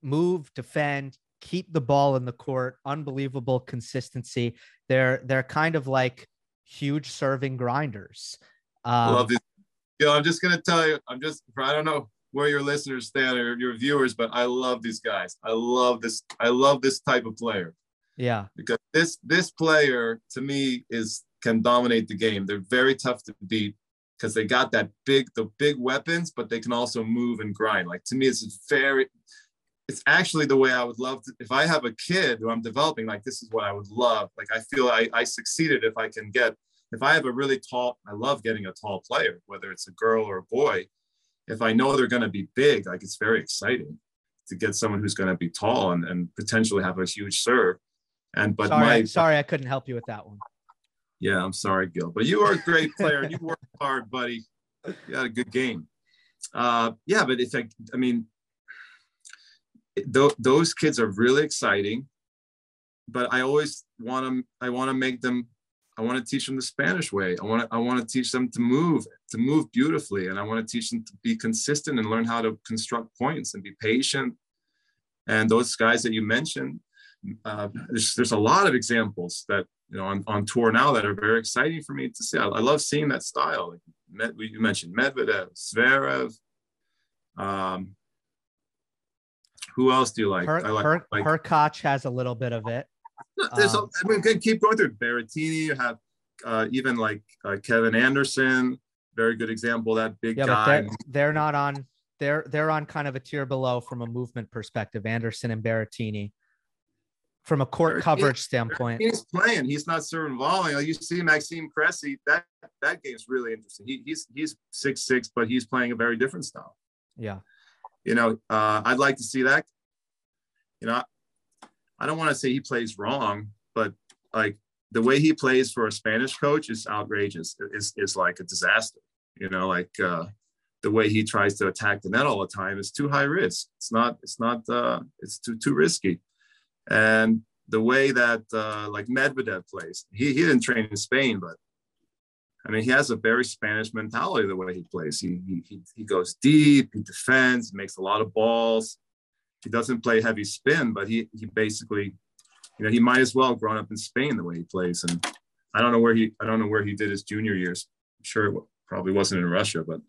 move, defend, keep the ball in the court. Unbelievable consistency. They're they're kind of like huge serving grinders. I Um, love these. Know, I'm just gonna tell you. I'm just. I don't know where your listeners stand or your viewers, but I love these guys. I love this. I love this type of player. Yeah. because this this player to me is can dominate the game. They're very tough to beat because they got that big the big weapons, but they can also move and grind. Like to me, it's very it's actually the way I would love to if I have a kid who I'm developing, like this is what I would love. Like I feel I, I succeeded if I can get if I have a really tall, I love getting a tall player, whether it's a girl or a boy. If I know they're gonna be big, like it's very exciting to get someone who's gonna be tall and, and potentially have a huge serve. And but sorry, my sorry, I couldn't help you with that one. yeah, I'm sorry, Gil, but you are a great player and you worked hard, buddy. You had a good game. Uh, yeah, but if I, I mean, th- those kids are really exciting, but I always want to, I want to make them, I want to teach them the Spanish way. I want to, I want to teach them to move, to move beautifully, and I want to teach them to be consistent and learn how to construct points and be patient. And those guys that you mentioned, uh, there's there's a lot of examples that you know on, on tour now that are very exciting for me to see. I, I love seeing that style. Like Med, you mentioned Medvedev, Zverev. Um, who else do you like? Her, I like, her, like Hurkacz has a little bit of it. there's um, I mean, we can keep going through Berrettini. You have uh, even like uh, Kevin Anderson, very good example. That big Yeah, guy. they're, they're not on. They're they're on kind of a tier below from a movement perspective. Anderson and Berrettini, from a court coverage standpoint. He's playing. He's not serving volley. You see Maxime Cressy. That that game's really interesting. He, he's he's six six, but he's playing a very different style. Yeah, You know, uh, I'd like to see that. You know, I don't want to say he plays wrong, but like the way he plays for a Spanish coach is outrageous. Is is like a disaster. You know, like uh, the way he tries to attack the net all the time is too high risk. It's not. It's not. Uh, it's too too risky. And the way that uh, like Medvedev plays, he he didn't train in Spain, but I mean, he has a very Spanish mentality the way he plays. He, he, he goes deep, he defends, makes a lot of balls. He doesn't play heavy spin, but he, he basically, you know, he might as well have grown up in Spain the way he plays. And I don't know where he, I don't know where he did his junior years. I'm sure it probably wasn't in Russia, but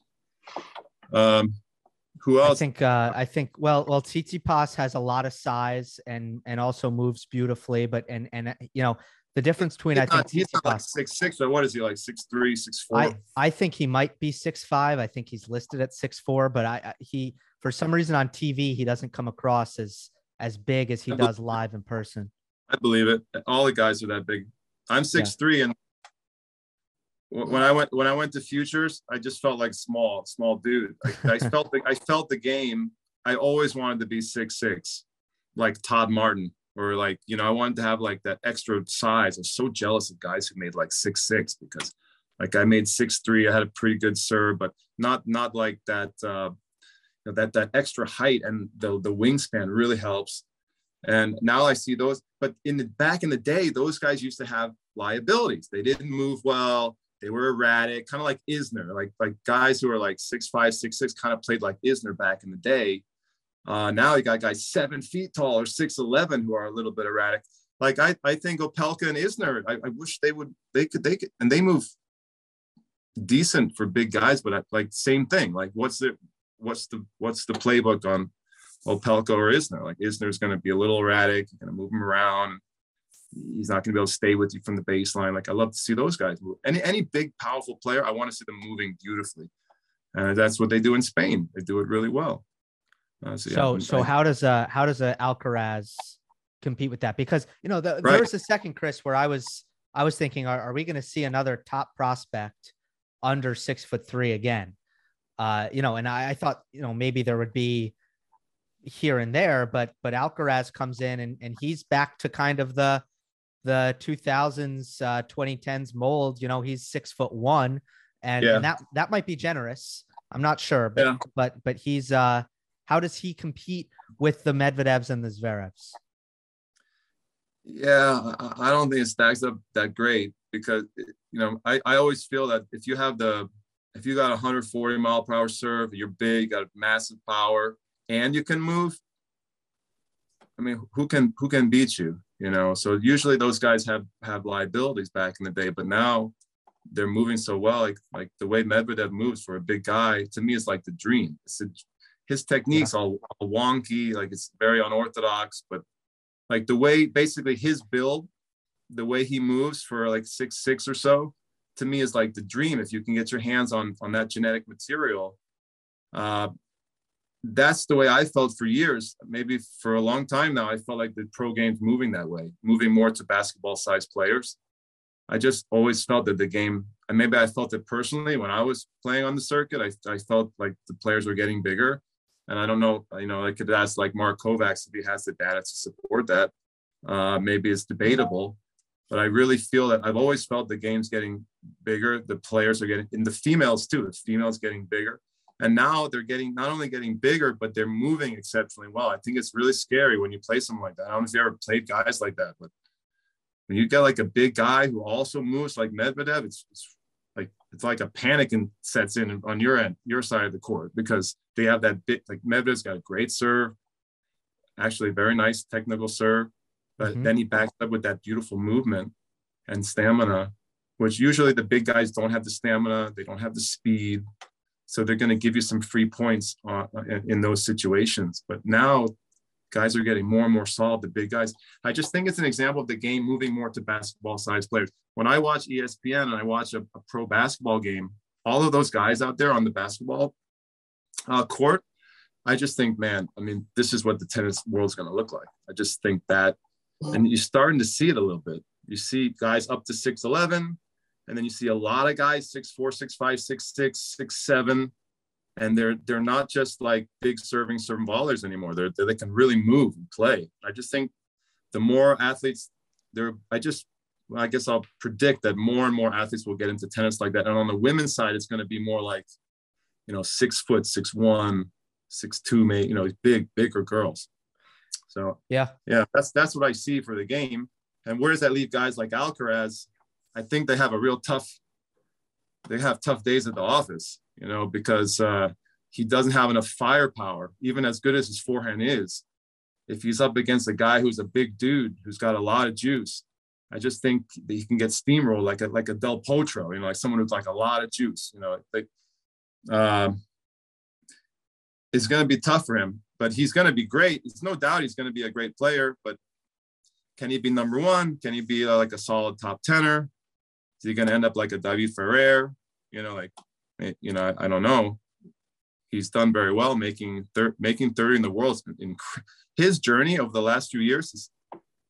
um, who else? I think, uh, I think, well, well, Tsitsipas has a lot of size and, and also moves beautifully, but, and, and, you know, the difference between he's I think not, he's not like six six, or what is he like six three, six four? I, I think he might be six five. I think he's listed at six four, but I, he for some reason on TV he doesn't come across as as big as he I does live in person. I believe it. All the guys are that big. I'm six three, and when I went when I went to futures, I just felt like small, small dude. I, I felt the, I felt the game. I always wanted to be six six, like Todd Martin, or like you know I wanted to have like that extra size. I'm so jealous of guys who made like six six because like I made six three. I had a pretty good serve, but not not like that. Uh, you know, that that extra height and the the wingspan really helps. And now I see those, but in the back in the day, those guys used to have liabilities. They didn't move well. They were erratic, kind of like Isner, like like guys who are like six five, six six, kind of played like Isner back in the day. Uh, now you got guys seven feet tall or six eleven who are a little bit erratic. Like I, I think Opelka and Isner, I, I wish they would, they could, they could, and they move decent for big guys, but I, like same thing. Like what's the, what's the, what's the playbook on Opelka or Isner. Like Isner's going to be a little erratic. Going to move him around. He's not going to be able to stay with you from the baseline. Like I love to see those guys move. Any any big powerful player, I want to see them moving beautifully. And that's what they do in Spain. They do it really well. Uh, so, yeah, So so how does uh how does a Alcaraz compete with that? Because you know the, Right. there was a second, Chris, where I was I was thinking, are, are we going to see another top prospect under six foot three again? Uh, you know, and I, I thought you know maybe there would be here and there, but but Alcaraz comes in and and he's back to kind of the the 2000s uh 2010s mold you know he's six foot one and, Yeah. and that that might be generous i'm not sure but Yeah. but but he's uh how does he compete with the medvedevs and the zverevs Yeah, I don't think it stacks up that great because you know I, I always feel that if you have the if you got a 140 mile per hour serve, you're big, got massive power, and you can move. I mean, who can who can beat you? You know, so usually those guys have have liabilities back in the day, but now they're moving so well. Like like the way Medvedev moves for a big guy, to me, is like the dream. It's a, his techniques all, all wonky, like it's very unorthodox, but like the way basically his build, the way he moves for like six six or so, to me is like the dream. If you can get your hands on on that genetic material, uh, that's the way I felt for years. Maybe for a long time now, I felt like the pro game's moving that way, moving more to basketball sized players. I just always felt that the game, and maybe I felt it personally when I was playing on the circuit. I, I felt like the players were getting bigger. And I don't know, you know, I could ask like Mark Kovacs if he has the data to support that. Uh, maybe it's debatable, but I really feel that I've always felt the game's getting bigger. The players are getting, and the females too, the females getting bigger. And now they're getting not only getting bigger, but they're moving exceptionally well. I think it's really scary when you play someone like that. I don't know if you ever played guys like that, but when you get like a big guy who also moves like Medvedev, it's, it's like it's like a panic and sets in on your end, your side of the court, because they have that bit like Medvedev's got a great serve, actually very nice technical serve, but Mhm. then he backs up with that beautiful movement and stamina, which usually the big guys don't have the stamina, they don't have the speed, so they're going to give you some free points uh, in, in those situations. But now guys are getting more and more solid, the big guys. I just think it's an example of the game moving more to basketball sized players. When I watch ESPN and I watch a, a pro basketball game, all of those guys out there on the basketball uh, court, I just think, man, I mean, this is what the tennis world's going to look like. I just think that, and you're starting to see it a little bit. You see guys up to 6'11, and then you see a lot of guys 6'4, 6'5, 6'6, 6'7 and they're they're not just like big serving serving ballers anymore. They're, they can really move and play. I just think the more athletes there, I just well, I guess I'll predict that more and more athletes will get into tennis like that. And on the women's side, it's going to be more like you know six foot, six one, six two, maybe you know big bigger girls. So yeah yeah, that's that's what I see for the game. And where does that leave guys like Alcaraz? I think they have a real tough they have tough days at the office, you know, because uh, he doesn't have enough firepower, even as good as his forehand is. If he's up against a guy who's a big dude who's got a lot of juice, I just think that he can get steamrolled like a like a Del Potro, you know, like someone who's like a lot of juice, you know, like um, it's going to be tough for him, but he's going to be great. It's no doubt he's going to be a great player, but can he be number one? Can he be uh, like a solid top tenor? Is he going to end up like a David Ferrer? You know, like, eh, you know, I, I don't know. He's done very well making thir- making 30 in the world. In his journey over the last few years is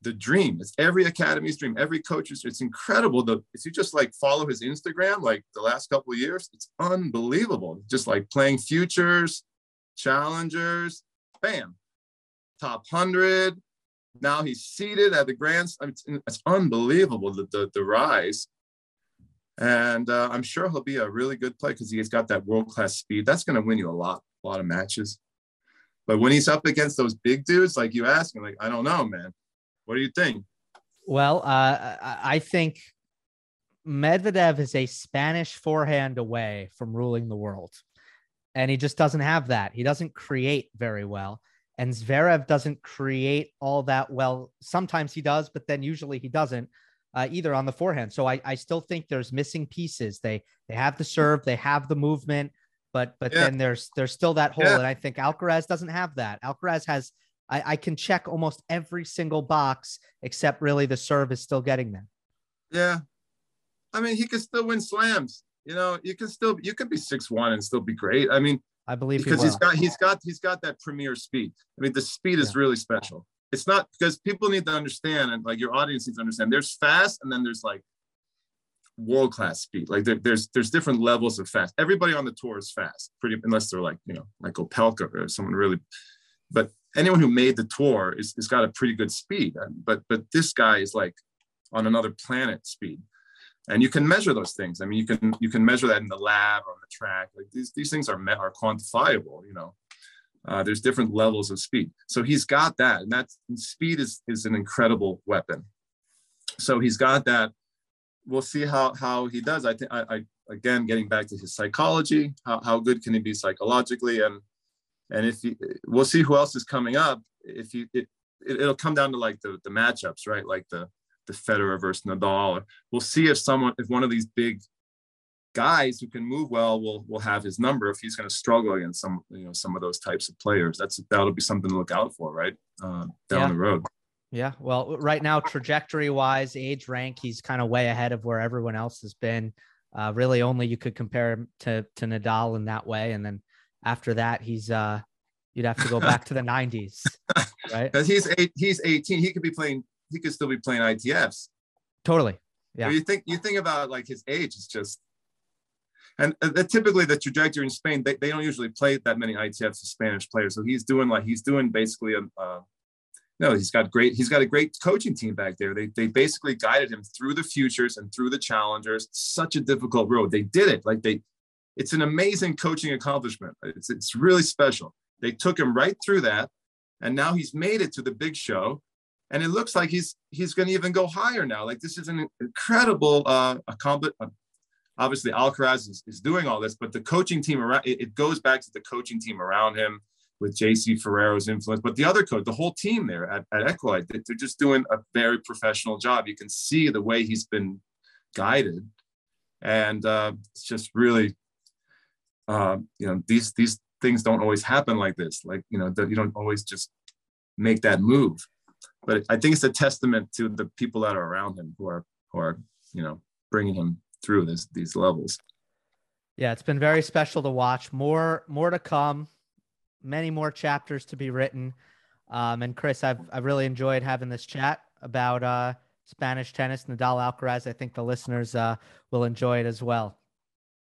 the dream. It's every academy's dream, every coach's. It's incredible. The if you just like follow his Instagram, like the last couple of years, it's unbelievable. Just like playing futures, challengers, bam, top hundred. Now he's seated at the Grand. I mean, it's, it's unbelievable the, the the rise. And uh, I'm sure he'll be a really good player because he's got that world class speed. That's going to win you a lot, a lot of matches. But when he's up against those big dudes, like you asked me, like I don't know, man. What do you think? Well, uh, I think Medvedev is a Spanish forehand away from ruling the world. And he just doesn't have that. He doesn't create very well. And Zverev doesn't create all that well. Sometimes he does, but then usually he doesn't uh, either on the forehand. So I, I still think there's missing pieces. They they have the serve, they have the movement, but but yeah. then there's there's still that hole. Yeah. And I think Alcaraz doesn't have that. Alcaraz has I, I can check almost every single box except really the serve is still getting them. Yeah. I mean, he could still win slams. You know, you can still you can be six one and still be great. I mean, I believe because he has got he's got he's got that premier speed. I mean, the speed is really special. It's not because people need to understand and like your audience needs to understand. There's fast and then there's like world class speed. Like there, there's there's different levels of fast. Everybody on the tour is fast, pretty unless they're like you know like Opelka or someone really. But anyone who made the tour is, is got a pretty good speed. But but this guy is like on another planet speed. And you can measure those things. I mean, you can you can measure that in the lab or on the track. Like these, these things are met, are quantifiable. You know, uh, there's different levels of speed. So he's got that, and that speed is is an incredible weapon. So he's got that. We'll see how how he does. I think I, again getting back to his psychology. How how good can he be psychologically? And and if you, we'll see who else is coming up. If you, it, it will come down to like the the matchups, right? Like the the Federer versus Nadal. We'll see if someone, if one of these big guys who can move well will will have his number. If he's going to struggle against some, you know, some of those types of players, that's that'll be something to look out for, right? Uh, down yeah. the road. Yeah. Well, right now, trajectory wise, age rank, he's kind of way ahead of where everyone else has been. Uh, really, only you could compare him to to Nadal in that way, and then after that, he's uh, you'd have to go back to the 90s, right? Because he's eight, he's 18. He could be playing. He could still be playing ITFs. Totally. Yeah. you think you think about like his age is just, and uh, typically the trajectory in Spain they, they don't usually play that many ITFs as Spanish players. So he's doing like he's doing basically a. Uh, no, he's got great. He's got a great coaching team back there. They they basically guided him through the futures and through the challengers. Such a difficult road. They did it. Like they it's an amazing coaching accomplishment. It's, it's really special. They took him right through that, and now he's made it to the big show, and it looks like he's he's going to even go higher now. Like this is an incredible uh, accomplishment. Uh, obviously, Alcaraz is, is doing all this, but the coaching team around it, it goes back to the coaching team around him with JC Ferrero's influence, but the other coach, the whole team there at, at Equelite, they're just doing a very professional job. You can see the way he's been guided, and uh, it's just really um, you know these these things don't always happen like this. Like you know you don't always just make that move. But i think it's a testament to the people that are around him who are who are you know bringing him through this these levels yeah it's been very special to watch more more to come many more chapters to be written um, and chris i've i've really enjoyed having this chat about uh spanish tennis nadal alcaraz i think the listeners uh will enjoy it as well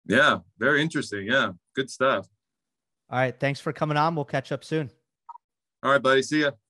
yeah, very interesting. Yeah, good stuff. All right. Thanks for coming on. We'll catch up soon. All right, buddy. See ya.